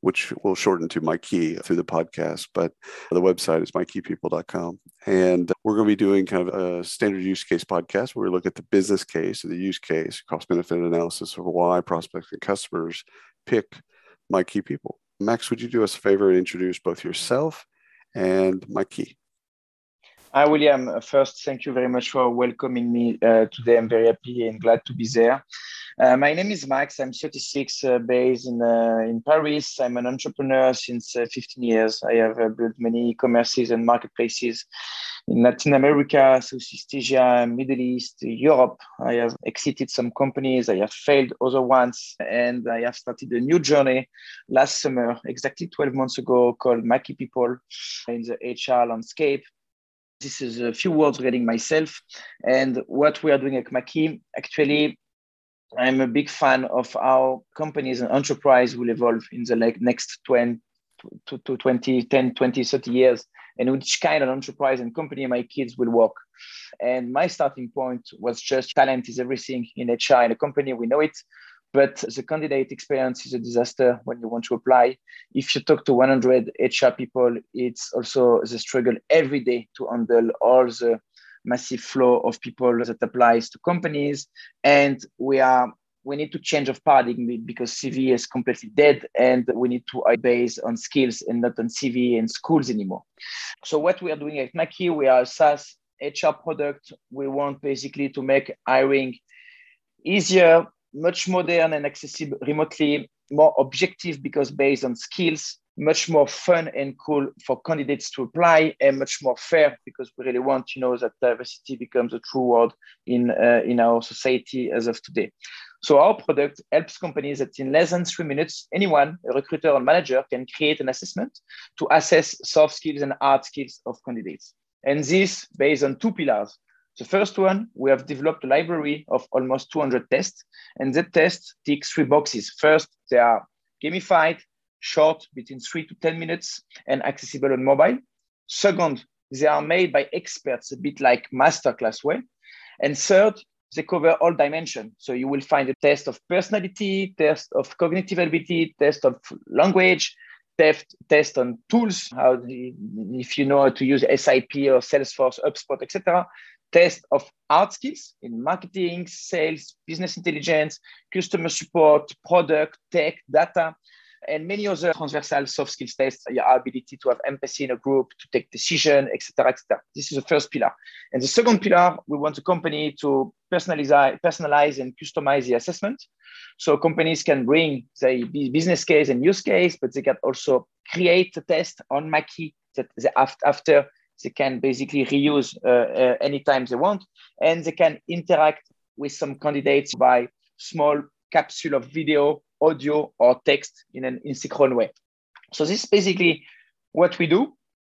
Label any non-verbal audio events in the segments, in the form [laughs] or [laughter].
which will shorten to Maki through the podcast, but the website is makipeople.com. And we're going to be doing kind of a standard use case podcast where we look at the business case or the use case, cost benefit analysis of why prospects and customers pick Maki People. Max, would you do us a favor and introduce both yourself and Maki? Hi, William. First, thank you very much for welcoming me uh, today. I'm very happy and glad to be there. Uh, my name is Max. I'm 36, uh, based in uh, in Paris. I'm an entrepreneur since uh, 15 years. I have uh, built many e-commerces and marketplaces in Latin America, Southeast Asia, Middle East, Europe. I have exited some companies. I have failed other ones, and I have started a new journey last summer, exactly 12 months ago, called Maki People in the HR landscape this is a few words regarding myself and what we are doing at Maki. Actually, I'm a big fan of how companies and enterprise will evolve in the like next 20 to, to 20, 10, 20, 30 years, and which kind of enterprise and company my kids will work. And my starting point was just talent is everything in HR in a company. We know it. But the candidate experience is a disaster when you want to apply. If you talk to 100 HR people, it's also the struggle every day to handle all the massive flow of people that applies to companies. And we are we need to change of paradigm because CV is completely dead and we need to base on skills and not on CV and schools anymore. So what we are doing at Maki, we are a SaaS HR product. We want basically to make hiring easier, much modern and accessible remotely, more objective because based on skills, much more fun and cool for candidates to apply, and much more fair because we really want you know that diversity becomes a true word in uh, in our society as of today. So our product helps companies that in less than three minutes, anyone, a recruiter or manager, can create an assessment to assess soft skills and hard skills of candidates. And this based on two pillars. The first one, we have developed a library of almost 200 tests, and that test ticks three boxes. First, they are gamified, short, between three to 10 minutes, and accessible on mobile. Second, they are made by experts, a bit like masterclass way. And third, they cover all dimensions. So you will find a test of personality, test of cognitive ability, test of language, test, test on tools, how the, if you know how to use SAP or Salesforce, HubSpot, etc test of hard skills in marketing, sales, business intelligence, customer support, product, tech, data, and many other transversal soft skills tests, your ability to have empathy in a group, to take decision, etc., etc. This is the first pillar. And the second pillar, we want a company to personalize, personalize and customize the assessment. So companies can bring the business case and use case, but they can also create a test on Maki that they after they can basically reuse uh, uh, anytime they want, and they can interact with some candidates by small capsule of video, audio, or text in an asynchronous way. So this is basically what we do.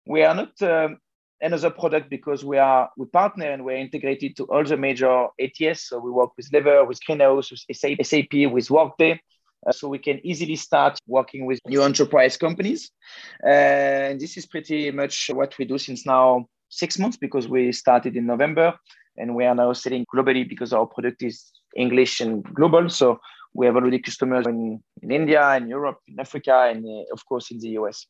We are not um, another product because we are we partner and we're integrated to all the major ATS. So we work with Lever, with Greenhouse, with SAP, with Workday. Uh, so we can easily start working with new enterprise companies. Uh, and this is pretty much what we do since now six months because we started in November and we are now selling globally because our product is English and global. So we have already customers in, in India, in Europe, in Africa, and uh, of course in the US.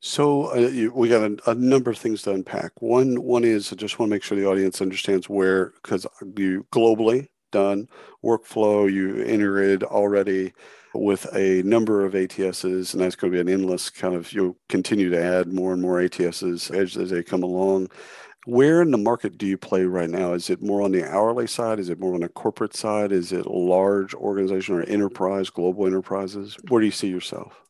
So uh, we got a, a, number of things to unpack. One, one is I just want to make sure the audience understands where, because you globally done workflow you integrated already with a number of ATSs, and that's going to be an endless kind of you'll continue to add more and more ATSs as, as they come along. Where in the market do you play right now? Is it more on the hourly side? Is it more on the corporate side? Is it large organization or enterprise, global enterprises? Where do you see yourself?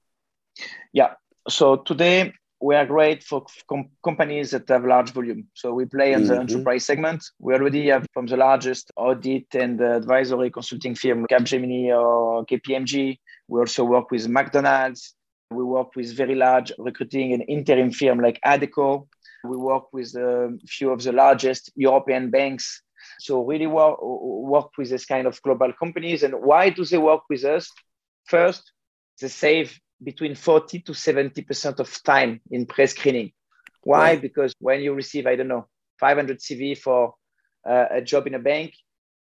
Yeah. So today we are great for com- companies that have large volume. So we play in mm-hmm. the enterprise segment. We already have from the largest audit and advisory consulting firm, Capgemini or KPMG. We also work with McDonald's. We work with very large recruiting and interim firm like Adecco. We work with a few of the largest European banks. So really work, work with this kind of global companies. And why do they work with us? First, they save between 40 to 70% of time in pre-screening. Why? Right. Because when you receive, I don't know, 500 CV for uh, a job in a bank,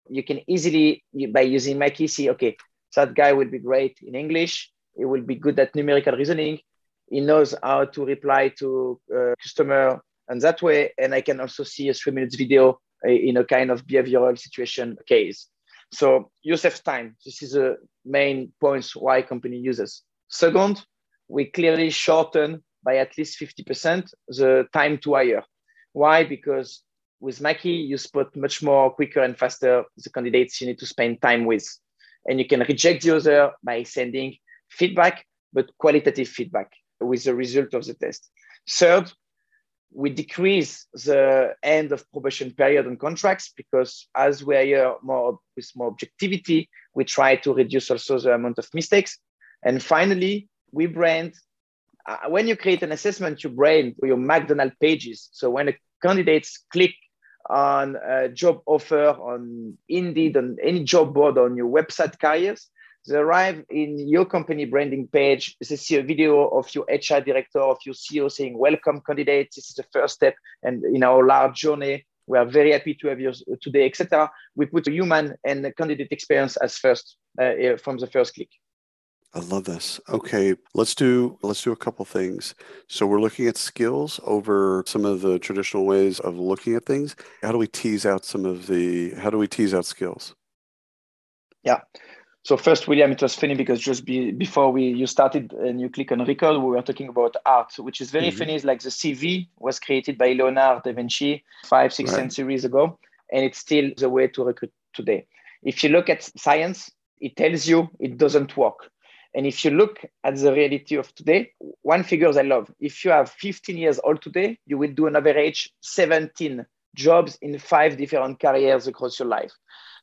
you can easily, by using see, okay, that guy will be great in English. He will be good at numerical reasoning. He knows how to reply to a customer and that way. And I can also see a three minutes video uh, in a kind of behavioral situation case. So you save time. This is the main points why company uses. Second, we clearly shorten by at least 50% the time to hire. Why? Because with Maki, you spot much more quicker and faster the candidates you need to spend time with. And you can reject the other by sending feedback, but qualitative feedback with the result of the test. Third, we decrease the end of probation period on contracts because as we are more with more objectivity, we try to reduce also the amount of mistakes. And finally, we brand uh, when you create an assessment, you brand your McDonald pages. So when a candidates click on a job offer on Indeed, on any job board on your website careers, arrive in your company branding page. They see a video of your HR director, of your CEO saying, Welcome, candidates. This is the first step. And in our large journey, we are very happy to have you today, etc. We put a human and candidate experience as first uh, from the first click. I love this. Okay, let's do let's do a couple things. So we're looking at skills over some of the traditional ways of looking at things. How do we tease out some of the how do we tease out skills? Yeah. So first, William, it was funny because just be, before we you started and you click on record, we were talking about art, which is very mm-hmm. funny. Is like the CV was created by Leonardo da Vinci five, six right. centuries ago, and it's still the way to recruit today. If you look at science, it tells you it doesn't work. And if you look at the reality of today, one figure I love, if you have 15 years old today, you will do an average 17 jobs in five different careers across your life.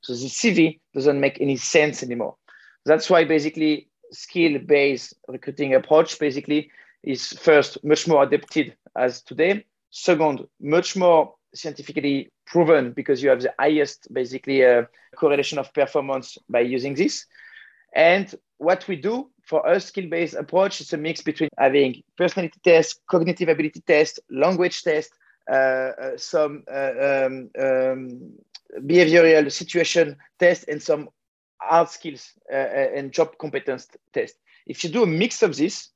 So the CV doesn't make any sense anymore. That's why basically skill-based recruiting approach basically is first much more adapted as today. Second, much more scientifically proven because you have the highest basically uh, correlation of performance by using this. And what we do for a skill-based approach is a mix between having personality tests, cognitive ability tests, language tests, uh, uh, some uh, um, um, behavioral situation test and some hard skills uh, uh, and job competence test. If you do a mix of this,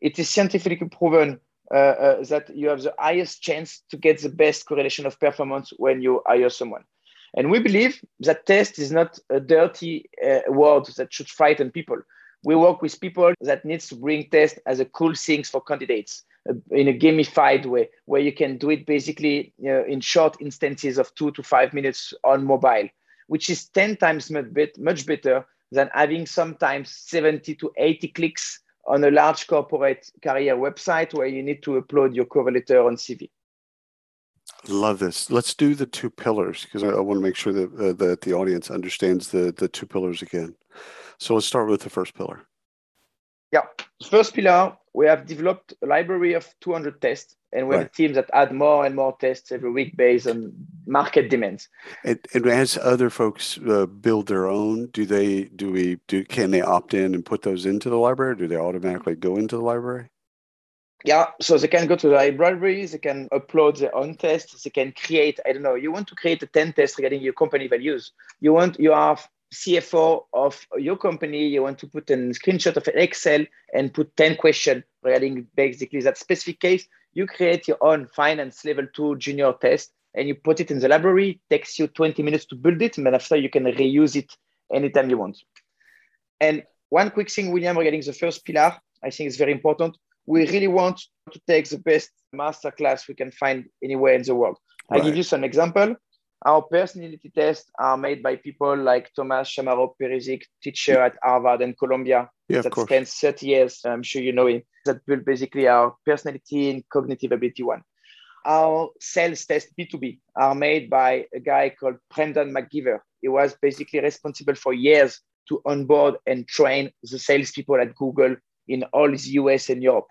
it is scientifically proven uh, that you have the highest chance to get the best correlation of performance when you hire someone. And we believe that test is not a dirty uh, word that should frighten people. We work with people that needs to bring test as a cool things for candidates uh, in a gamified way, where you can do it basically you know, in short instances of two to five minutes on mobile, which is 10 times much, bit, much better than having sometimes 70 to 80 clicks on a large corporate career website where you need to upload your cover letter on CV. Love this. Let's do the two pillars because I, I, want to make sure that uh, that the audience understands the the two pillars again. So let's start with the first pillar. Yeah, first pillar we have developed a library of 200 tests, and we right. have teams that add more and more tests every week based on market demands. And, and as other folks uh, build their own, do they do we do can they opt in and put those into the library? do they automatically go into the library? Yeah, so they can go to the library, they can upload their own tests, they can create, I don't know, you want to create a 10 test regarding your company values. You want, you are CFO of your company, you want to put a screenshot of an Excel and put 10 questions regarding basically that specific case. You create your own finance level two junior test and you put it in the library. It takes you 20 minutes to build it, and then after you can reuse it anytime you want. And one quick thing, William, regarding the first pillar, I think is very important we really want to take the best masterclass we can find anywhere in the world. Right. I give you some example. Our personality tests are made by people like Thomas Chamorro-Premuzic, teacher at Harvard and Columbia, yeah, that spent 30 years. I'm sure you know him. That built basically our personality and cognitive ability one. Our sales test B2B are made by a guy called Brendan McGiver. He was basically responsible for years to onboard and train the salespeople at Google in all the US and Europe.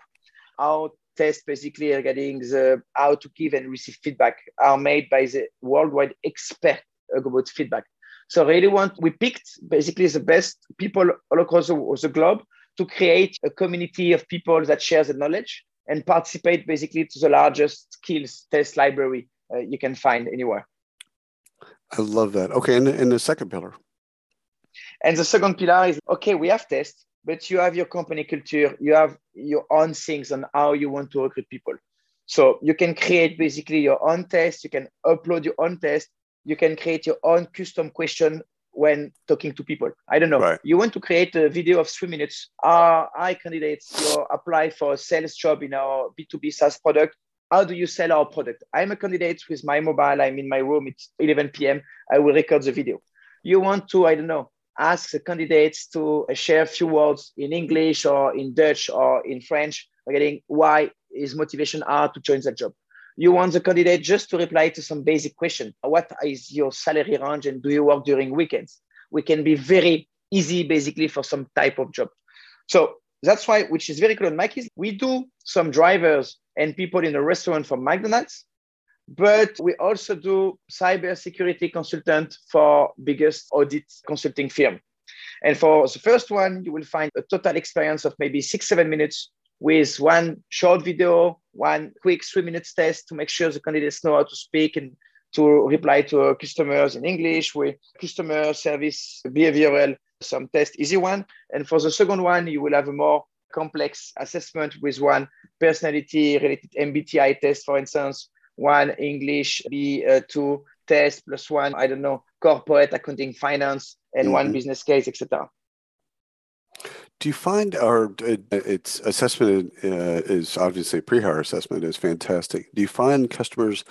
Our tests basically regarding the how to give and receive feedback are made by the worldwide expert about feedback. So really want we picked basically the best people all across the, the globe to create a community of people that share the knowledge and participate basically to the largest skills test library uh, you can find anywhere. I love that. Okay, and, and the second pillar. And the second pillar is okay, we have tests, but you have your company culture, you have your own things on how you want to recruit people. So you can create basically your own test, you can upload your own test, you can create your own custom question when talking to people. I don't know. Right. You want to create a video of three minutes. Are uh, I candidates you apply for a sales job in our B2B SaaS product? How do you sell our product? I'm a candidate with my mobile. I'm in my room. It's 11 p.m. I will record the video. You want to, I don't know, ask the candidates to uh, share a few words in English or in Dutch or in French regarding why his motivation are to join that job. You want the candidate just to reply to some basic question. What is your salary range and do you work during weekends? We can be very easy basically for some type of job. So that's why, which is very cool on Maki's, we do some drivers and people in the restaurant for McDonald's, but we also do cyber security consultant for biggest audit consulting firm. And for the first one, you will find a total experience of maybe six, seven minutes with one short video, one quick three minutes test to make sure the candidates know how to speak and to reply to our customers in English with customer service behavioral, some test easy one. And for the second one, you will have a more complex assessment with one personality related MBTI test, for instance, one English B2 test plus one, I don't know, corporate accounting finance and mm-hmm. one business case, etc. Do you find our its assessment uh, is obviously pre-hire assessment is fantastic. Do you find customers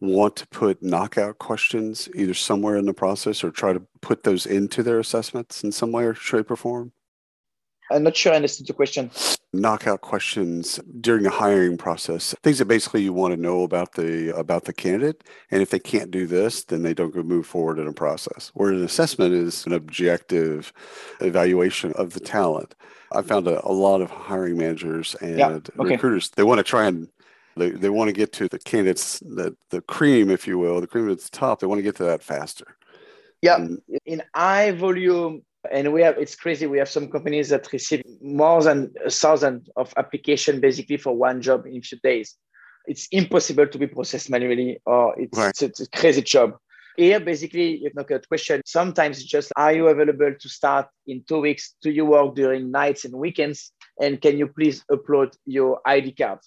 want to put knockout questions either somewhere in the process or try to put those into their assessments in some way or shape or form? I'm not sure I understood the question. Knockout questions during the hiring process, things that basically you want to know about the about the candidate, and if they can't do this, then they don't go move forward in a process. Where an assessment is an objective evaluation of the talent. I found a, a lot of hiring managers and yeah, okay. recruiters they want to try and they, they want to get to the candidates that the cream, if you will, the cream at the top. They want to get to that faster. Yeah, in high volume and we have it's crazy we have some companies that receive more than a thousand of application basically for one job in a few days. It's impossible to be processed manually or it's, right. it's, a crazy job. Here basically you know a question sometimes it's just are you available to start in two weeks? Do you work during nights and weekends? And can you please upload your id card?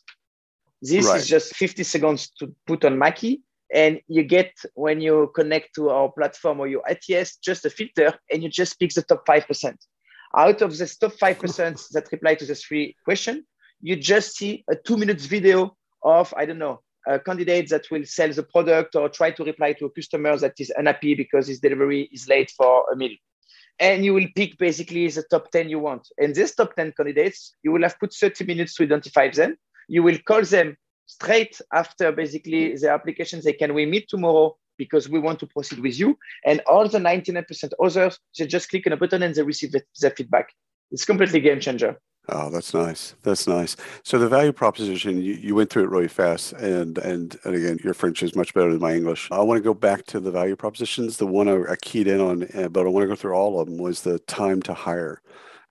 This right. is just 50 seconds to put on Maki and you get when you connect to our platform or your ATS just a filter and you just pick the top 5%. Out of the top 5% [laughs] that reply to the three question, you just see a two minutes video of, I don't know, a candidate that will sell the product or try to reply to a customer that is unhappy because his delivery is late for a meal. And you will pick basically the top 10 you want. And these top 10 candidates, you will have put 30 minutes to identify them. You will call them straight after basically the application say, can we meet tomorrow? Because we want to proceed with you. And all the 99% others, they just click on a button and they receive the, the feedback. It's completely game changer. Oh, that's nice. That's nice. So the value proposition, you, you went through it really fast, and, and and again, your French is much better than my English. I want to go back to the value propositions. The one I, I keyed in on, uh, but I want to go through all of them was the time to hire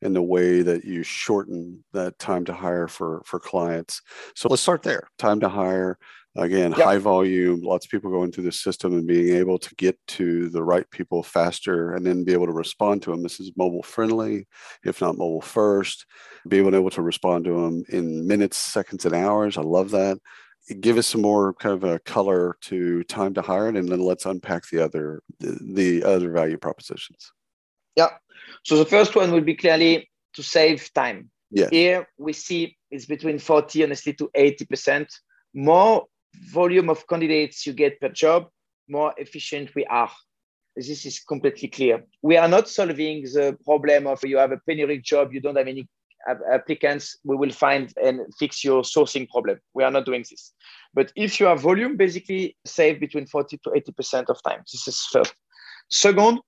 and the way that you shorten that time to hire for for clients. So let's start there. Time to hire. Again, yep. high volume, lots of people going through the system and being able to get to the right people faster and then be able to respond to them. This is mobile friendly, if not mobile first. Be able to respond to them in minutes, seconds, and hours. I love that give us some more kind of a color to time to hire and then let's unpack the other the, the other value propositions yeah. So the first one would be clearly to save time. Yeah. Here we see it's between 40 honestly to 80%. More volume of candidates you get per job, more efficient we are. This is completely clear. We are not solving the problem of you have a penury job, you don't have any applicants, we will find and fix your sourcing problem. We are not doing this. But if you have volume, basically save between 40 to 80% of time. This is first. Second,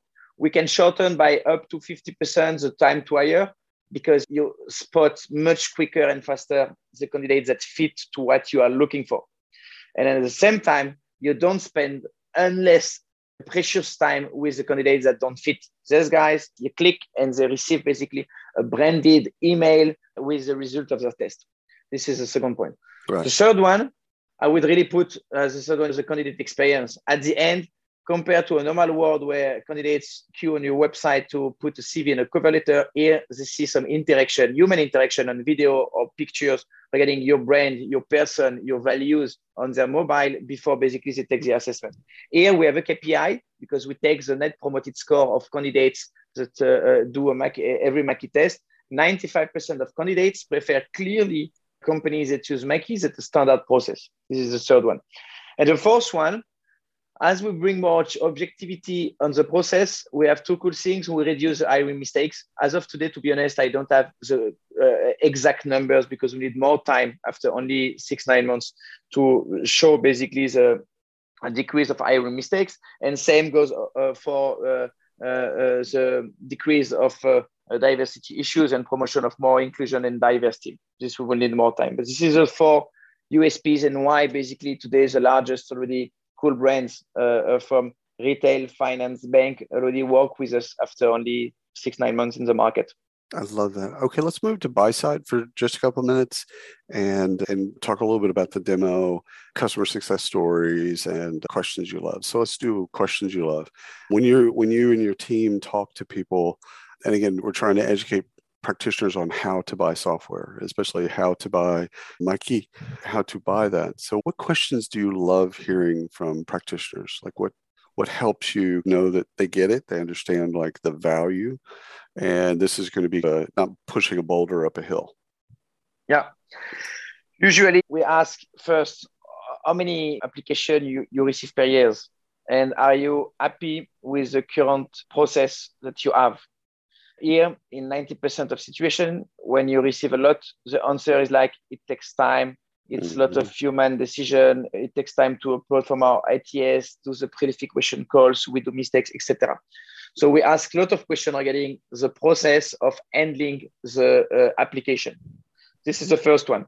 we can shorten by up to 50% the time to hire because you spot much quicker and faster the candidates that fit to what you are looking for. And at the same time, you don't spend unless precious time with the candidates that don't fit. These guys, you click and they receive basically a branded email with the result of their test. This is the second point. Right. The third one, I would really put uh, the third one is the candidate experience. At the end, compared to a normal world where candidates queue on your website to put a CV and a cover letter, here they see some interaction, human interaction on video or pictures regarding your brand, your person, your values on their mobile before basically they take the assessment. Here we have a KPI because we take the net promoted score of candidates that uh, uh do a Mac- every Maki test. 95% of candidates prefer clearly companies that use Makis at the standard process. This is the third one. And the fourth one as we bring more objectivity on the process, we have two cool things. We reduce hiring mistakes. As of today, to be honest, I don't have the uh, exact numbers because we need more time after only six, nine months to show basically the decrease of hiring mistakes. And same goes uh, for uh, uh, uh the decrease of uh, diversity issues and promotion of more inclusion and diversity. This we will need more time. But this is a four USPs and why basically today is the largest already cool brands uh, uh, from retail, finance, bank already work with us after only six, nine months in the market. I love that. Okay, let's move to buy side for just a couple of minutes and and talk a little bit about the demo, customer success stories, and questions you love. So let's do questions you love. When you when you and your team talk to people, and again, we're trying to educate practitioners on how to buy software, especially how to buy Maki, how to buy that. So, what questions do you love hearing from practitioners? Like, what what helps you know that they get it, they understand like the value, and this is going to be uh, not pushing a boulder up a hill. Yeah. Usually, we ask first how many application you, you receive per year, and are you happy with the current process that you have? Here in 90% of situation when you receive a lot the answer is like it takes time it's mm-hmm. a lot of mm-hmm. human decision it takes time to upload from our its to the pre-verification calls we do mistakes etc so we ask a lot of questions regarding the process of handling the uh, application this is the first one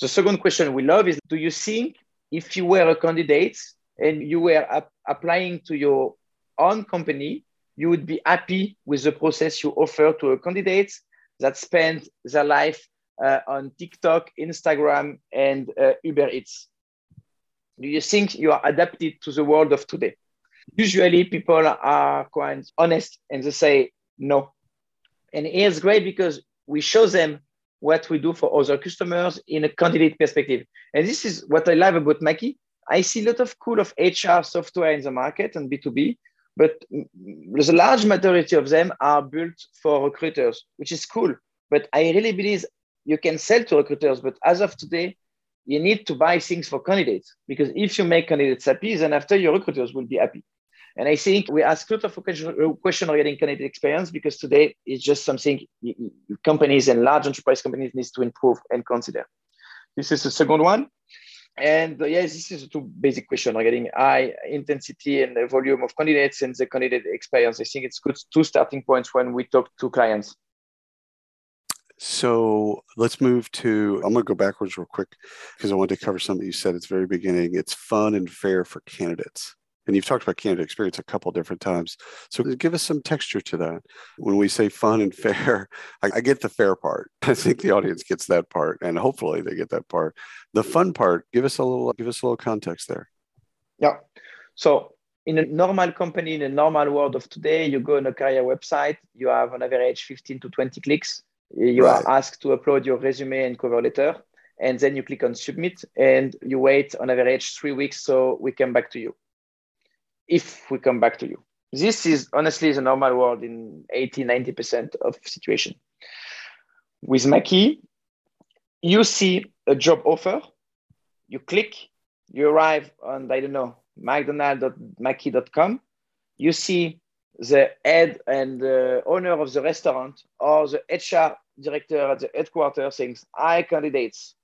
the second question we love is do you think if you were a candidate and you were ap- applying to your own company you would be happy with the process you offer to a candidate that spend their life uh, on TikTok, Instagram, and uh, Uber Eats? Do you think you are adapted to the world of today? Usually, people are quite honest and they say no. And it's great because we show them what we do for other customers in a candidate perspective. And this is what I love about Maki. I see a lot of cool of HR software in the market and B2B, but the large majority of them are built for recruiters, which is cool. But I really believe you can sell to recruiters, but as of today, you need to buy things for candidates because if you make candidates happy, then after your recruiters will be happy. And I think we ask a lot of questions regarding candidate experience because today it's just something companies and large enterprise companies needs to improve and consider. This is the second one. And uh, yes, this is two basic question regarding high intensity and the volume of candidates and the candidate experience. I think it's good two starting points when we talk to clients. So let's move to. I'm going to go backwards real quick because I want to cover something you said at the very beginning. It's fun and fair for candidates. And you've talked about candidate experience a couple different times. So give us some texture to that. When we say fun and fair, [laughs] I, I, get the fair part. [laughs] I think the audience gets that part, and hopefully they get that part. The fun part, give us a little, give us a little context there. Yeah. So in a normal company, in a normal world of today, you go on a career website, you have on average 15 to 20 clicks. You right. are asked to upload your resume and cover letter, and then you click on submit, and you wait on average three weeks so we come back to you if we come back to you. This is honestly the normal world in 80, 90% of situation. With Maki, you see a job offer, you click, you arrive on, I don't know, mcdonald.maki.com, you see the head and the owner of the restaurant or the HR director at the headquarters saying, Hi, candidates.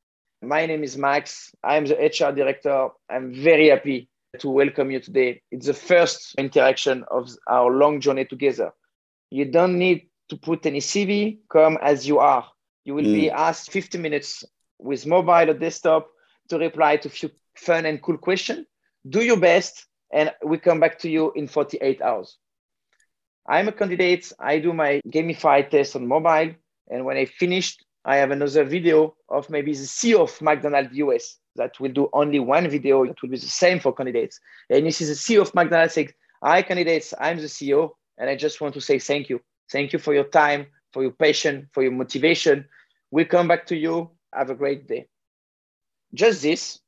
My name is Max. I'm the HR director. I'm very happy to welcome you today. It's the first interaction of our long journey together. You don't need to put any CV, come as you are. You will mm. be asked 50 minutes with mobile or desktop to reply to a few fun and cool questions. Do your best, and we come back to you in 48 hours. I'm a candidate. I do my gamified test on mobile. And when I finished, I have another video of maybe the CEO of McDonald's US that will do only one video that will be the same for candidates. And this is the CEO of McDonald's saying, Hi, candidates, I'm the CEO. And I just want to say thank you. Thank you for your time, for your passion, for your motivation. We'll come back to you. Have a great day. Just this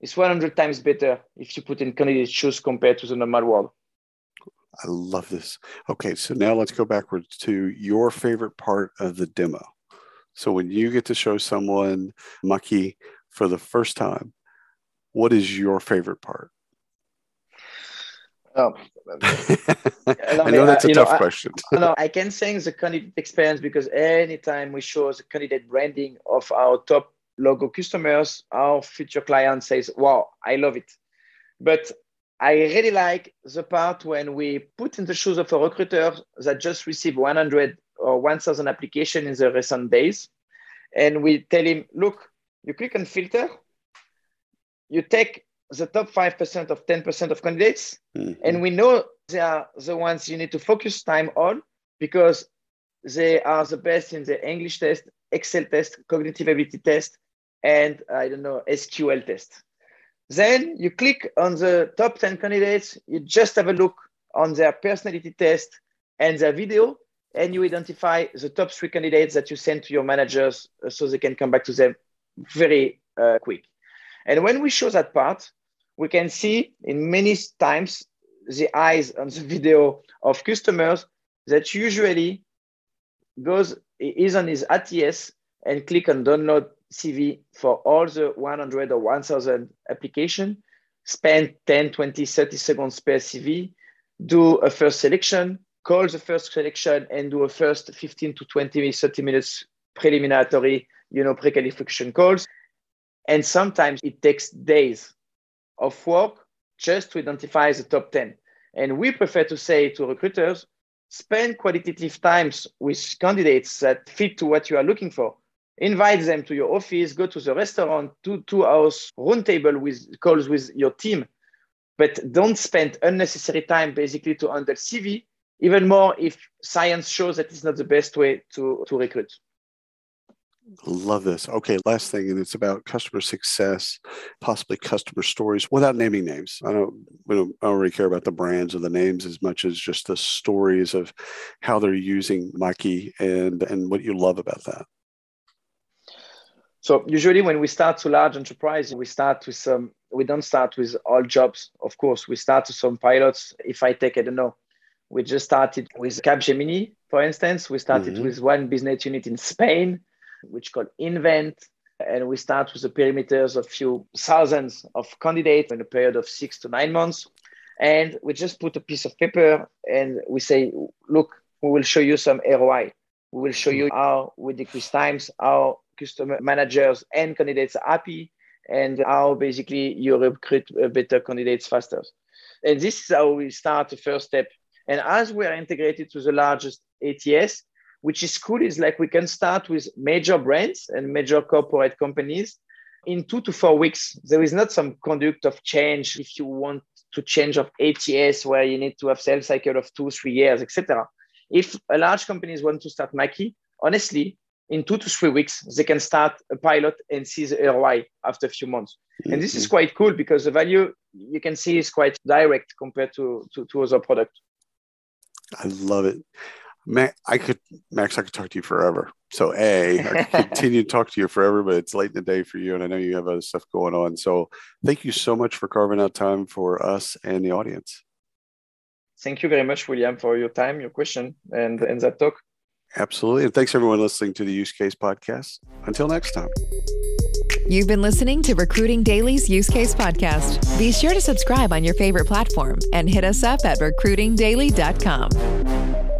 is 100 times better if you put in candidate shoes compared to the normal world. I love this. Okay, so now let's go backwards to your favorite part of the demo. So when you get to show someone Maki for the first time, what is your favorite part? Oh, I know that's a tough know, question. I, no, I can say the candidate experience because anytime we show the candidate branding of our top logo customers, our future client says, "Wow, I love it." But I really like the part when we put in the shoes of a recruiter that just received 100 or 1,000 applications in the recent days, and we tell him, "Look, you click on filter, you take the top 5% of 10% of candidates, mm-hmm. and we know they are the ones you need to focus time on because they are the best in the English test, Excel test, cognitive ability test, and I don't know, SQL test. Then you click on the top 10 candidates, you just have a look on their personality test and their video, and you identify the top three candidates that you send to your managers uh, so they can come back to them very uh, quick. And when we show that part, we can see in many times the eyes on the video of customers that usually goes is on his ATS and click on download CV for all the 100 or 1000 application, spend 10, 20, 30 seconds per CV, do a first selection, call the first selection and do a first 15 to 20, 30 minutes preliminary, you know, pre-qualification calls. And sometimes it takes days of work just to identify the top 10. And we prefer to say to recruiters, spend qualitative times with candidates that fit to what you are looking for. Invite them to your office, go to the restaurant, two, two hours round table with calls with your team. But don't spend unnecessary time basically to handle CV, even more if science shows that it's not the best way to, to recruit. Love this. Okay, last thing, and it's about customer success, possibly customer stories without naming names. I don't, we don't, I don't really care about the brands or the names as much as just the stories of how they're using Maki and and what you love about that. So usually when we start to large enterprise, we start with some. We don't start with all jobs, of course. We start with some pilots. If I take, I don't know, we just started with Capgemini, for instance. We started mm-hmm. with one business unit in Spain which called Invent. And we start with the perimeters of few thousands of candidates in a period of six to nine months. And we just put a piece of paper and we say, look, we will show you some ROI. We will show you how we decrease times, how customer managers and candidates are happy, and how basically you recruit better candidates faster. And this is how we start the first step. And as we are integrated to the largest ATS, which is cool is like we can start with major brands and major corporate companies in two to four weeks. There is not some conduct of change if you want to change of ATS where you need to have sales cycle of two, three years, etc. If a large companies want to start Maki, honestly, in two to three weeks, they can start a pilot and see the ROI after a few months. Mm-hmm. And this is mm-hmm. quite cool because the value you can see is quite direct compared to, to, to other products. I love it. Max, I could Max, I could talk to you forever. So a, I could [laughs] continue to talk to you forever, but it's late in the day for you, and I know you have other stuff going on. So thank you so much for carving out time for us and the audience. Thank you very much, William, for your time, your question, and and that talk. Absolutely, and thanks everyone listening to the Use Case podcast. Until next time. You've been listening to Recruiting Daily's Use Case podcast. Be sure to subscribe on your favorite platform and hit us up at recruitingdaily.com.